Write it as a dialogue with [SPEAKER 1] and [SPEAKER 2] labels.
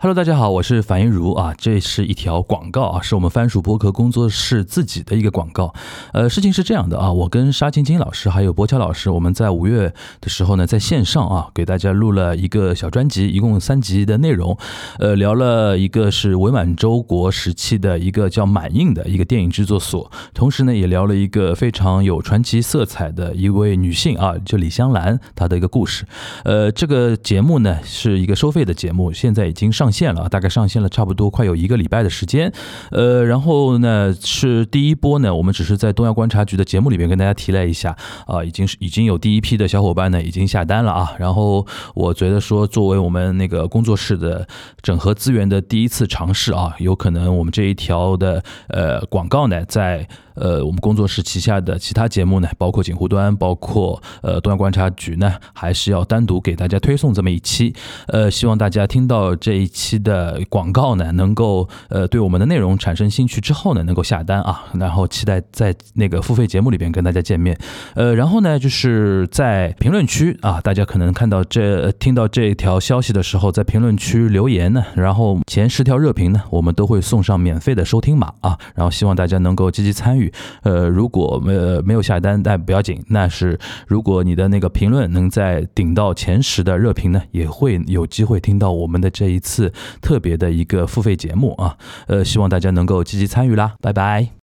[SPEAKER 1] Hello，大家好，我是樊一茹啊，这是一条广告啊，是我们番薯播客工作室自己的一个广告。呃，事情是这样的啊，我跟沙青青老师还有博乔老师，我们在五月的时候呢，在线上啊，给大家录了一个小专辑，一共三集的内容。呃，聊了一个是伪满洲国时期的一个叫满印的一个电影制作所，同时呢，也聊了一个非常有传奇色彩的一位女性啊，就李香兰她的一个故事。呃，这个节目呢是一个收费的节目，现在已经上。上线了，大概上线了差不多快有一个礼拜的时间，呃，然后呢是第一波呢，我们只是在东亚观察局的节目里面跟大家提了一下，啊，已经是已经有第一批的小伙伴呢已经下单了啊，然后我觉得说作为我们那个工作室的整合资源的第一次尝试啊，有可能我们这一条的呃广告呢在。呃，我们工作室旗下的其他节目呢，包括警护端，包括呃东亚观察局呢，还是要单独给大家推送这么一期。呃，希望大家听到这一期的广告呢，能够呃对我们的内容产生兴趣之后呢，能够下单啊，然后期待在那个付费节目里边跟大家见面。呃，然后呢，就是在评论区啊，大家可能看到这听到这条消息的时候，在评论区留言呢，然后前十条热评呢，我们都会送上免费的收听码啊，然后希望大家能够积极参与。呃，如果没没有下单，但不要紧。那是如果你的那个评论能在顶到前十的热评呢，也会有机会听到我们的这一次特别的一个付费节目啊。呃，希望大家能够积极参与啦，拜拜。